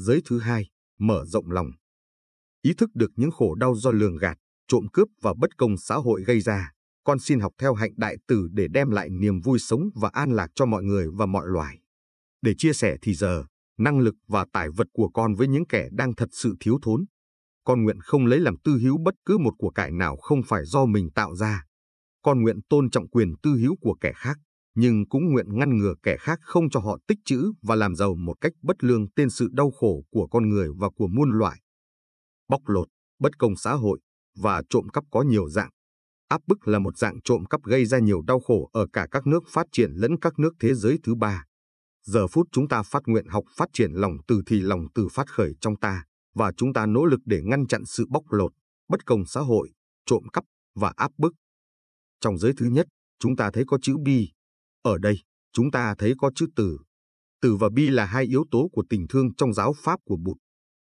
Giới thứ hai, mở rộng lòng. Ý thức được những khổ đau do lường gạt, trộm cướp và bất công xã hội gây ra, con xin học theo hạnh đại từ để đem lại niềm vui sống và an lạc cho mọi người và mọi loài. Để chia sẻ thì giờ, năng lực và tài vật của con với những kẻ đang thật sự thiếu thốn. Con nguyện không lấy làm tư hữu bất cứ một của cải nào không phải do mình tạo ra. Con nguyện tôn trọng quyền tư hữu của kẻ khác, nhưng cũng nguyện ngăn ngừa kẻ khác không cho họ tích trữ và làm giàu một cách bất lương tên sự đau khổ của con người và của muôn loại. Bóc lột, bất công xã hội và trộm cắp có nhiều dạng. Áp bức là một dạng trộm cắp gây ra nhiều đau khổ ở cả các nước phát triển lẫn các nước thế giới thứ ba. Giờ phút chúng ta phát nguyện học phát triển lòng từ thì lòng từ phát khởi trong ta, và chúng ta nỗ lực để ngăn chặn sự bóc lột, bất công xã hội, trộm cắp và áp bức. Trong giới thứ nhất, chúng ta thấy có chữ bi. Ở đây, chúng ta thấy có chữ từ. Từ và bi là hai yếu tố của tình thương trong giáo pháp của Bụt.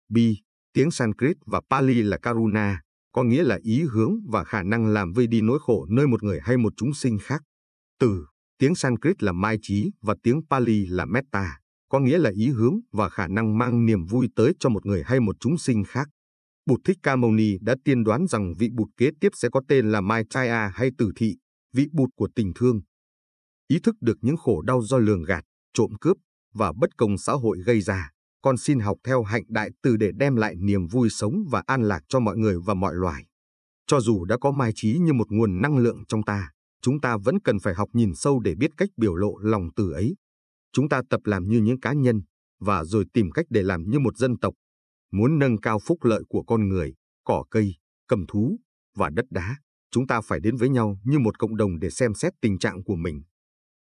Bi, tiếng Sanskrit và Pali là Karuna, có nghĩa là ý hướng và khả năng làm vơi đi nỗi khổ nơi một người hay một chúng sinh khác. Từ, tiếng Sanskrit là mai trí và tiếng Pali là Metta, có nghĩa là ý hướng và khả năng mang niềm vui tới cho một người hay một chúng sinh khác. Bụt Thích Ca Mâu Ni đã tiên đoán rằng vị Bụt kế tiếp sẽ có tên là Mai Chaya hay Tử Thị, vị Bụt của tình thương. Ý thức được những khổ đau do lường gạt, trộm cướp và bất công xã hội gây ra, con xin học theo hạnh đại từ để đem lại niềm vui sống và an lạc cho mọi người và mọi loài. Cho dù đã có mai trí như một nguồn năng lượng trong ta, chúng ta vẫn cần phải học nhìn sâu để biết cách biểu lộ lòng từ ấy. Chúng ta tập làm như những cá nhân, và rồi tìm cách để làm như một dân tộc. Muốn nâng cao phúc lợi của con người, cỏ cây, cầm thú và đất đá, chúng ta phải đến với nhau như một cộng đồng để xem xét tình trạng của mình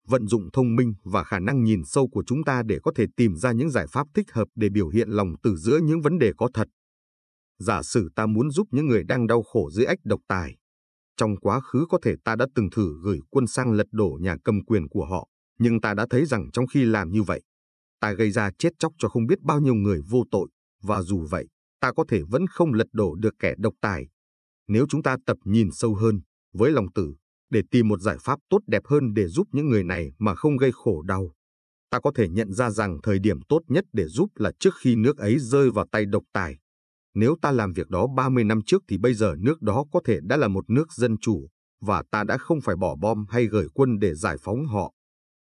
vận dụng thông minh và khả năng nhìn sâu của chúng ta để có thể tìm ra những giải pháp thích hợp để biểu hiện lòng từ giữa những vấn đề có thật. Giả sử ta muốn giúp những người đang đau khổ dưới ách độc tài. Trong quá khứ có thể ta đã từng thử gửi quân sang lật đổ nhà cầm quyền của họ, nhưng ta đã thấy rằng trong khi làm như vậy, ta gây ra chết chóc cho không biết bao nhiêu người vô tội, và dù vậy, ta có thể vẫn không lật đổ được kẻ độc tài. Nếu chúng ta tập nhìn sâu hơn, với lòng tử, để tìm một giải pháp tốt đẹp hơn để giúp những người này mà không gây khổ đau. Ta có thể nhận ra rằng thời điểm tốt nhất để giúp là trước khi nước ấy rơi vào tay độc tài. Nếu ta làm việc đó 30 năm trước thì bây giờ nước đó có thể đã là một nước dân chủ, và ta đã không phải bỏ bom hay gửi quân để giải phóng họ.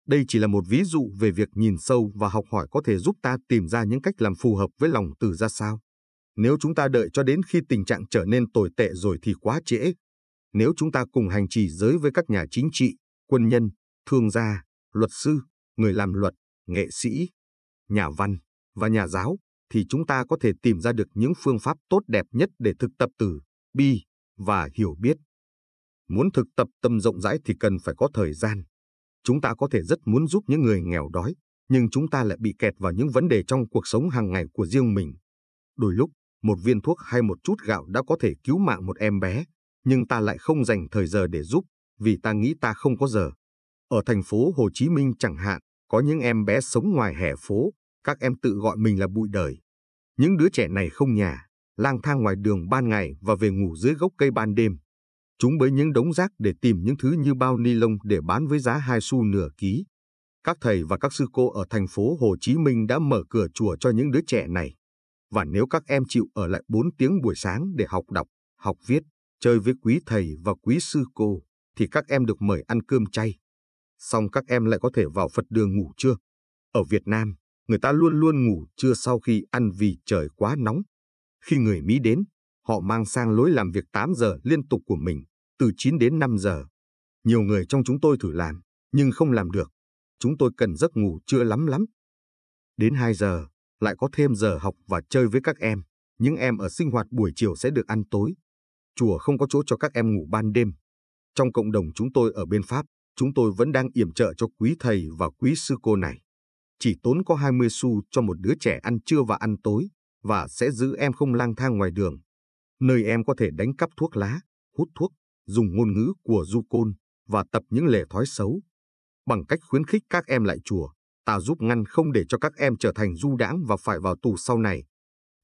Đây chỉ là một ví dụ về việc nhìn sâu và học hỏi có thể giúp ta tìm ra những cách làm phù hợp với lòng từ ra sao. Nếu chúng ta đợi cho đến khi tình trạng trở nên tồi tệ rồi thì quá trễ, nếu chúng ta cùng hành trì giới với các nhà chính trị, quân nhân, thương gia, luật sư, người làm luật, nghệ sĩ, nhà văn và nhà giáo, thì chúng ta có thể tìm ra được những phương pháp tốt đẹp nhất để thực tập từ bi và hiểu biết. Muốn thực tập tâm rộng rãi thì cần phải có thời gian. Chúng ta có thể rất muốn giúp những người nghèo đói, nhưng chúng ta lại bị kẹt vào những vấn đề trong cuộc sống hàng ngày của riêng mình. Đôi lúc, một viên thuốc hay một chút gạo đã có thể cứu mạng một em bé, nhưng ta lại không dành thời giờ để giúp, vì ta nghĩ ta không có giờ. Ở thành phố Hồ Chí Minh chẳng hạn, có những em bé sống ngoài hè phố, các em tự gọi mình là bụi đời. Những đứa trẻ này không nhà, lang thang ngoài đường ban ngày và về ngủ dưới gốc cây ban đêm. Chúng bới những đống rác để tìm những thứ như bao ni lông để bán với giá hai xu nửa ký. Các thầy và các sư cô ở thành phố Hồ Chí Minh đã mở cửa chùa cho những đứa trẻ này. Và nếu các em chịu ở lại 4 tiếng buổi sáng để học đọc, học viết, chơi với quý thầy và quý sư cô, thì các em được mời ăn cơm chay. Xong các em lại có thể vào Phật đường ngủ trưa. Ở Việt Nam, người ta luôn luôn ngủ trưa sau khi ăn vì trời quá nóng. Khi người Mỹ đến, họ mang sang lối làm việc 8 giờ liên tục của mình, từ 9 đến 5 giờ. Nhiều người trong chúng tôi thử làm, nhưng không làm được. Chúng tôi cần giấc ngủ trưa lắm lắm. Đến 2 giờ, lại có thêm giờ học và chơi với các em. Những em ở sinh hoạt buổi chiều sẽ được ăn tối chùa không có chỗ cho các em ngủ ban đêm. Trong cộng đồng chúng tôi ở bên Pháp, chúng tôi vẫn đang yểm trợ cho quý thầy và quý sư cô này. Chỉ tốn có 20 xu cho một đứa trẻ ăn trưa và ăn tối, và sẽ giữ em không lang thang ngoài đường. Nơi em có thể đánh cắp thuốc lá, hút thuốc, dùng ngôn ngữ của du côn và tập những lề thói xấu. Bằng cách khuyến khích các em lại chùa, ta giúp ngăn không để cho các em trở thành du đãng và phải vào tù sau này.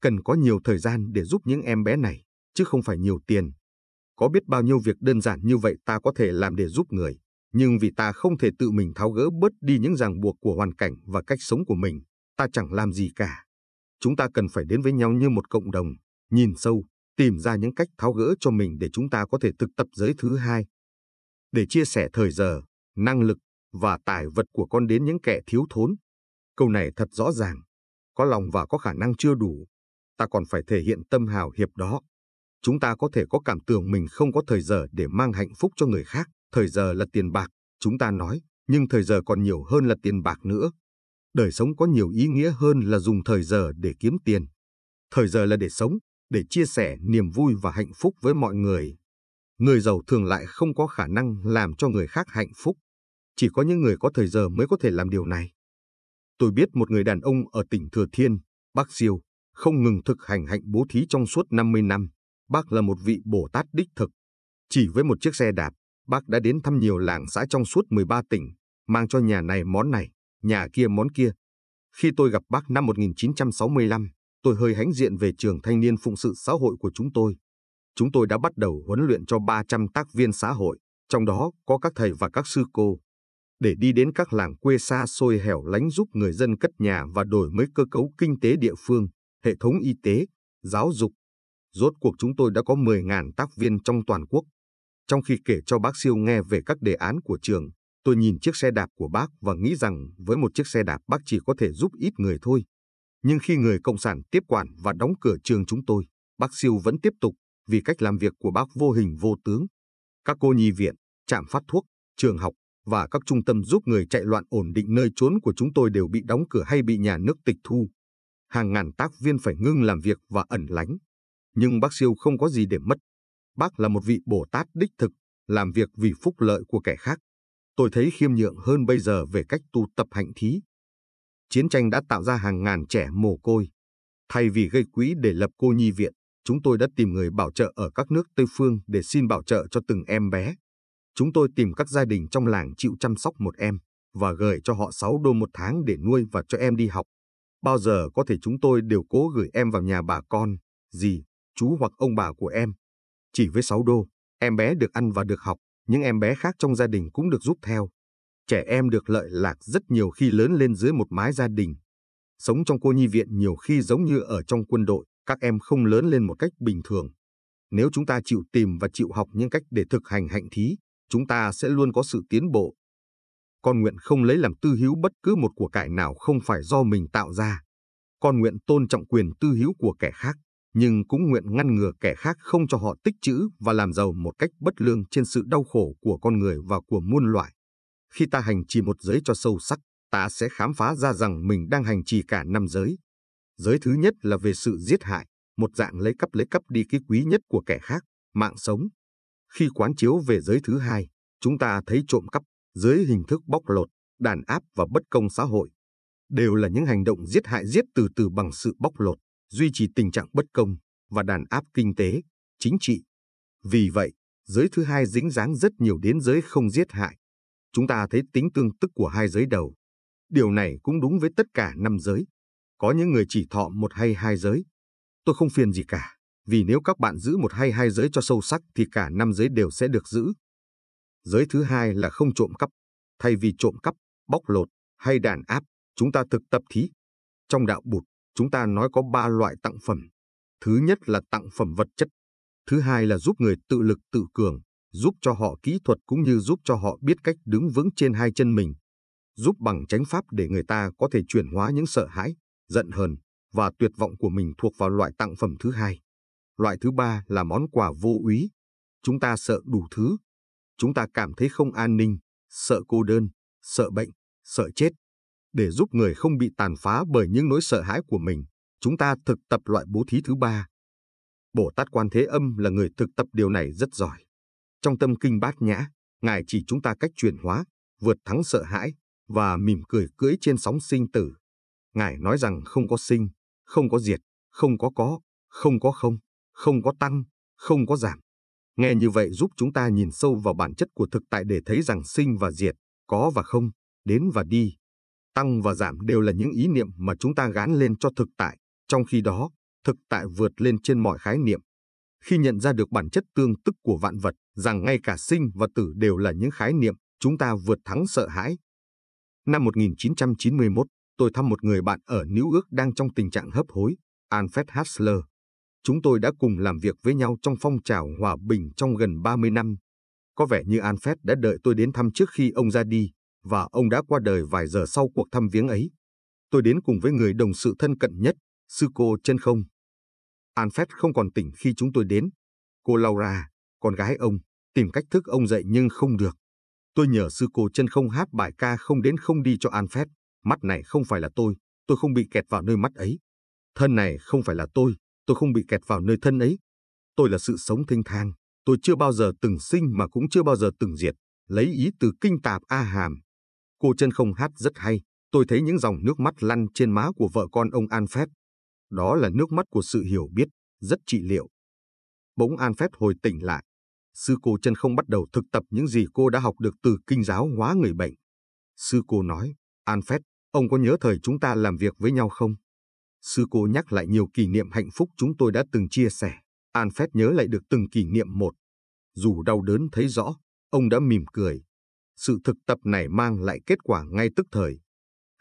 Cần có nhiều thời gian để giúp những em bé này chứ không phải nhiều tiền. Có biết bao nhiêu việc đơn giản như vậy ta có thể làm để giúp người, nhưng vì ta không thể tự mình tháo gỡ bớt đi những ràng buộc của hoàn cảnh và cách sống của mình, ta chẳng làm gì cả. Chúng ta cần phải đến với nhau như một cộng đồng, nhìn sâu, tìm ra những cách tháo gỡ cho mình để chúng ta có thể thực tập giới thứ hai. Để chia sẻ thời giờ, năng lực và tài vật của con đến những kẻ thiếu thốn. Câu này thật rõ ràng. Có lòng và có khả năng chưa đủ. Ta còn phải thể hiện tâm hào hiệp đó. Chúng ta có thể có cảm tưởng mình không có thời giờ để mang hạnh phúc cho người khác. Thời giờ là tiền bạc, chúng ta nói, nhưng thời giờ còn nhiều hơn là tiền bạc nữa. Đời sống có nhiều ý nghĩa hơn là dùng thời giờ để kiếm tiền. Thời giờ là để sống, để chia sẻ niềm vui và hạnh phúc với mọi người. Người giàu thường lại không có khả năng làm cho người khác hạnh phúc. Chỉ có những người có thời giờ mới có thể làm điều này. Tôi biết một người đàn ông ở tỉnh Thừa Thiên, bắc Siêu, không ngừng thực hành hạnh bố thí trong suốt 50 năm. Bác là một vị Bồ Tát đích thực. Chỉ với một chiếc xe đạp, bác đã đến thăm nhiều làng xã trong suốt 13 tỉnh, mang cho nhà này món này, nhà kia món kia. Khi tôi gặp bác năm 1965, tôi hơi hãnh diện về trường thanh niên phụng sự xã hội của chúng tôi. Chúng tôi đã bắt đầu huấn luyện cho 300 tác viên xã hội, trong đó có các thầy và các sư cô, để đi đến các làng quê xa xôi hẻo lánh giúp người dân cất nhà và đổi mới cơ cấu kinh tế địa phương, hệ thống y tế, giáo dục. Rốt cuộc chúng tôi đã có 10.000 tác viên trong toàn quốc. Trong khi kể cho bác Siêu nghe về các đề án của trường, tôi nhìn chiếc xe đạp của bác và nghĩ rằng với một chiếc xe đạp bác chỉ có thể giúp ít người thôi. Nhưng khi người Cộng sản tiếp quản và đóng cửa trường chúng tôi, bác Siêu vẫn tiếp tục vì cách làm việc của bác vô hình vô tướng. Các cô nhi viện, trạm phát thuốc, trường học và các trung tâm giúp người chạy loạn ổn định nơi trốn của chúng tôi đều bị đóng cửa hay bị nhà nước tịch thu. Hàng ngàn tác viên phải ngưng làm việc và ẩn lánh. Nhưng bác Siêu không có gì để mất. Bác là một vị Bồ Tát đích thực, làm việc vì phúc lợi của kẻ khác. Tôi thấy khiêm nhượng hơn bây giờ về cách tu tập hạnh thí. Chiến tranh đã tạo ra hàng ngàn trẻ mồ côi. Thay vì gây quỹ để lập cô nhi viện, chúng tôi đã tìm người bảo trợ ở các nước Tây Phương để xin bảo trợ cho từng em bé. Chúng tôi tìm các gia đình trong làng chịu chăm sóc một em và gửi cho họ 6 đô một tháng để nuôi và cho em đi học. Bao giờ có thể chúng tôi đều cố gửi em vào nhà bà con, dì, chú hoặc ông bà của em. Chỉ với 6 đô, em bé được ăn và được học, những em bé khác trong gia đình cũng được giúp theo. Trẻ em được lợi lạc rất nhiều khi lớn lên dưới một mái gia đình. Sống trong cô nhi viện nhiều khi giống như ở trong quân đội, các em không lớn lên một cách bình thường. Nếu chúng ta chịu tìm và chịu học những cách để thực hành hạnh thí, chúng ta sẽ luôn có sự tiến bộ. Con nguyện không lấy làm tư hữu bất cứ một của cải nào không phải do mình tạo ra. Con nguyện tôn trọng quyền tư hữu của kẻ khác, nhưng cũng nguyện ngăn ngừa kẻ khác không cho họ tích trữ và làm giàu một cách bất lương trên sự đau khổ của con người và của muôn loại. Khi ta hành trì một giới cho sâu sắc, ta sẽ khám phá ra rằng mình đang hành trì cả năm giới. Giới thứ nhất là về sự giết hại, một dạng lấy cắp lấy cắp đi cái quý nhất của kẻ khác, mạng sống. Khi quán chiếu về giới thứ hai, chúng ta thấy trộm cắp dưới hình thức bóc lột, đàn áp và bất công xã hội. Đều là những hành động giết hại giết từ từ bằng sự bóc lột, duy trì tình trạng bất công và đàn áp kinh tế, chính trị. Vì vậy, giới thứ hai dính dáng rất nhiều đến giới không giết hại. Chúng ta thấy tính tương tức của hai giới đầu. Điều này cũng đúng với tất cả năm giới. Có những người chỉ thọ một hay hai giới. Tôi không phiền gì cả, vì nếu các bạn giữ một hay hai giới cho sâu sắc thì cả năm giới đều sẽ được giữ. Giới thứ hai là không trộm cắp. Thay vì trộm cắp, bóc lột hay đàn áp, chúng ta thực tập thí. Trong đạo bụt, chúng ta nói có ba loại tặng phẩm. Thứ nhất là tặng phẩm vật chất. Thứ hai là giúp người tự lực tự cường, giúp cho họ kỹ thuật cũng như giúp cho họ biết cách đứng vững trên hai chân mình. Giúp bằng chánh pháp để người ta có thể chuyển hóa những sợ hãi, giận hờn và tuyệt vọng của mình thuộc vào loại tặng phẩm thứ hai. Loại thứ ba là món quà vô úy. Chúng ta sợ đủ thứ. Chúng ta cảm thấy không an ninh, sợ cô đơn, sợ bệnh, sợ chết. Để giúp người không bị tàn phá bởi những nỗi sợ hãi của mình, chúng ta thực tập loại bố thí thứ ba. Bồ Tát Quan Thế Âm là người thực tập điều này rất giỏi. Trong tâm kinh bát nhã, Ngài chỉ chúng ta cách chuyển hóa, vượt thắng sợ hãi và mỉm cười cưỡi trên sóng sinh tử. Ngài nói rằng không có sinh, không có diệt, không có có, không có không, không có tăng, không có giảm. Nghe như vậy giúp chúng ta nhìn sâu vào bản chất của thực tại để thấy rằng sinh và diệt, có và không, đến và đi, tăng và giảm đều là những ý niệm mà chúng ta gán lên cho thực tại, trong khi đó, thực tại vượt lên trên mọi khái niệm. Khi nhận ra được bản chất tương tức của vạn vật, rằng ngay cả sinh và tử đều là những khái niệm, chúng ta vượt thắng sợ hãi. Năm 1991, tôi thăm một người bạn ở New York đang trong tình trạng hấp hối. Alfred Hassler. Chúng tôi đã cùng làm việc với nhau trong phong trào hòa bình trong gần 30 năm. Có vẻ như Alfred đã đợi tôi đến thăm trước khi ông ra đi, và ông đã qua đời vài giờ sau cuộc thăm viếng ấy. Tôi đến cùng với người đồng sự thân cận nhất, sư cô chân không. Alfred không còn tỉnh khi chúng tôi đến. Cô Laura, con gái ông, tìm cách thức ông dậy nhưng không được. Tôi nhờ sư cô chân không hát bài ca không đến không đi cho Alfred. Mắt này không phải là tôi, tôi không bị kẹt vào nơi mắt ấy. Thân này không phải là tôi, tôi không bị kẹt vào nơi thân ấy. Tôi là sự sống thênh thang, tôi chưa bao giờ từng sinh mà cũng chưa bao giờ từng diệt, lấy ý từ kinh tạp A Hàm. Cô chân không hát rất hay, tôi thấy những dòng nước mắt lăn trên má của vợ con ông Alfred. Đó là nước mắt của sự hiểu biết, rất trị liệu. Bỗng Alfred hồi tỉnh lại. Sư cô chân không bắt đầu thực tập những gì cô đã học được từ kinh giáo hóa người bệnh. Sư cô nói, Alfred, ông có nhớ thời chúng ta làm việc với nhau không? Sư cô nhắc lại nhiều kỷ niệm hạnh phúc chúng tôi đã từng chia sẻ. Alfred nhớ lại được từng kỷ niệm một. Dù đau đớn thấy rõ, ông đã mỉm cười. Sự thực tập này mang lại kết quả ngay tức thời.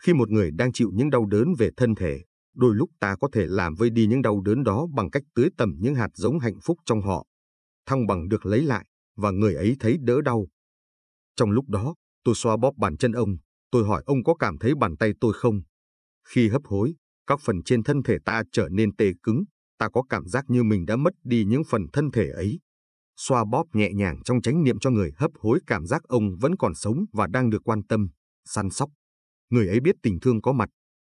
Khi một người đang chịu những đau đớn về thân thể, đôi lúc ta có thể làm vơi đi những đau đớn đó bằng cách tưới tầm những hạt giống hạnh phúc trong họ. Thăng bằng được lấy lại, và người ấy thấy đỡ đau. Trong lúc đó, tôi xoa bóp bàn chân ông, tôi hỏi ông có cảm thấy bàn tay tôi không? Khi hấp hối, các phần trên thân thể ta trở nên tê cứng, ta có cảm giác như mình đã mất đi những phần thân thể ấy. Xoa bóp nhẹ nhàng trong chánh niệm cho người hấp hối cảm giác ông vẫn còn sống và đang được quan tâm, săn sóc. Người ấy biết tình thương có mặt.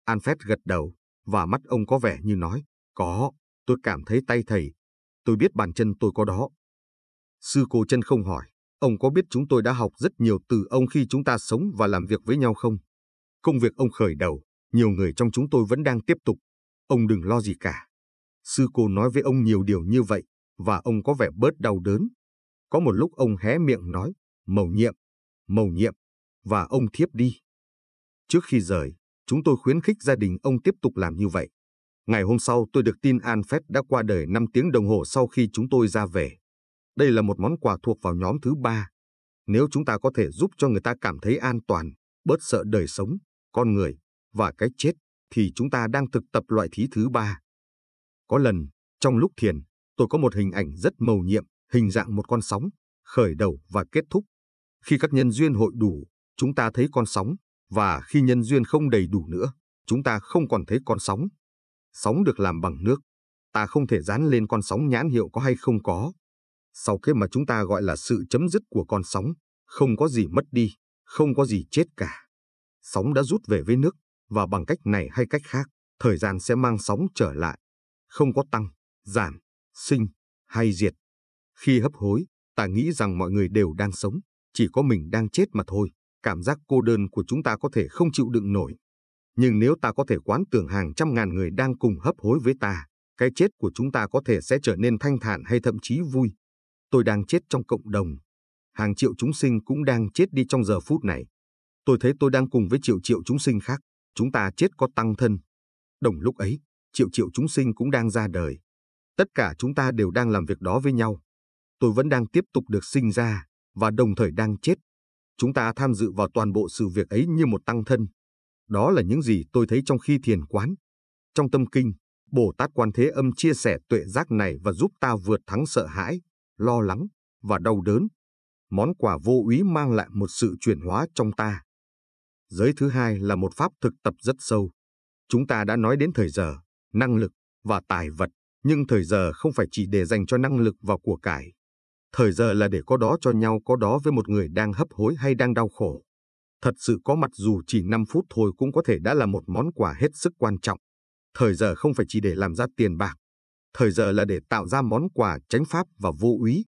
Alfred gật đầu, và mắt ông có vẻ như nói, có, tôi cảm thấy tay thầy. Tôi biết bàn chân tôi có đó. Sư cô chân không hỏi, ông có biết chúng tôi đã học rất nhiều từ ông khi chúng ta sống và làm việc với nhau không? Công việc ông khởi đầu, nhiều người trong chúng tôi vẫn đang tiếp tục. Ông đừng lo gì cả. Sư cô nói với ông nhiều điều như vậy, và ông có vẻ bớt đau đớn. Có một lúc ông hé miệng nói, mầu nhiệm, mầu nhiệm, và ông thiếp đi. Trước khi rời, chúng tôi khuyến khích gia đình ông tiếp tục làm như vậy. Ngày hôm sau tôi được tin Alfred đã qua đời 5 tiếng đồng hồ sau khi chúng tôi ra về. Đây là một món quà thuộc vào nhóm thứ ba. Nếu chúng ta có thể giúp cho người ta cảm thấy an toàn, bớt sợ đời sống, con người và cái chết, thì chúng ta đang thực tập loại thí thứ ba. Có lần, trong lúc thiền, tôi có một hình ảnh rất mầu nhiệm, hình dạng một con sóng, khởi đầu và kết thúc. Khi các nhân duyên hội đủ, chúng ta thấy con sóng, và khi nhân duyên không đầy đủ nữa, chúng ta không còn thấy con sóng. Sóng được làm bằng nước, ta không thể dán lên con sóng nhãn hiệu có hay không có. Sau cái mà chúng ta gọi là sự chấm dứt của con sóng, không có gì mất đi, không có gì chết cả. Sóng đã rút về với nước, và bằng cách này hay cách khác, thời gian sẽ mang sóng trở lại. Không có tăng, giảm, sinh hay diệt. Khi hấp hối, ta nghĩ rằng mọi người đều đang sống, chỉ có mình đang chết mà thôi. Cảm giác cô đơn của chúng ta có thể không chịu đựng nổi. Nhưng nếu ta có thể quán tưởng hàng trăm ngàn người đang cùng hấp hối với ta, cái chết của chúng ta có thể sẽ trở nên thanh thản hay thậm chí vui. Tôi đang chết trong cộng đồng. Hàng triệu chúng sinh cũng đang chết đi trong giờ phút này. Tôi thấy tôi đang cùng với triệu triệu chúng sinh khác. Chúng ta chết có tăng thân. Đồng lúc ấy, triệu triệu chúng sinh cũng đang ra đời. Tất cả chúng ta đều đang làm việc đó với nhau. Tôi vẫn đang tiếp tục được sinh ra và đồng thời đang chết. Chúng ta tham dự vào toàn bộ sự việc ấy như một tăng thân. Đó là những gì tôi thấy trong khi thiền quán. Trong tâm kinh, Bồ Tát Quan Thế Âm chia sẻ tuệ giác này và giúp ta vượt thắng sợ hãi, lo lắng và đau đớn. Món quà vô úy mang lại một sự chuyển hóa trong ta. Giới thứ hai là một pháp thực tập rất sâu. Chúng ta đã nói đến thời giờ, năng lực và tài vật, nhưng thời giờ không phải chỉ để dành cho năng lực và của cải. Thời giờ là để có đó cho nhau, có đó với một người đang hấp hối hay đang đau khổ. Thật sự có mặt dù chỉ 5 phút thôi cũng có thể đã là một món quà hết sức quan trọng. Thời giờ không phải chỉ để làm ra tiền bạc. Thời giờ là để tạo ra món quà tránh pháp và vô úy.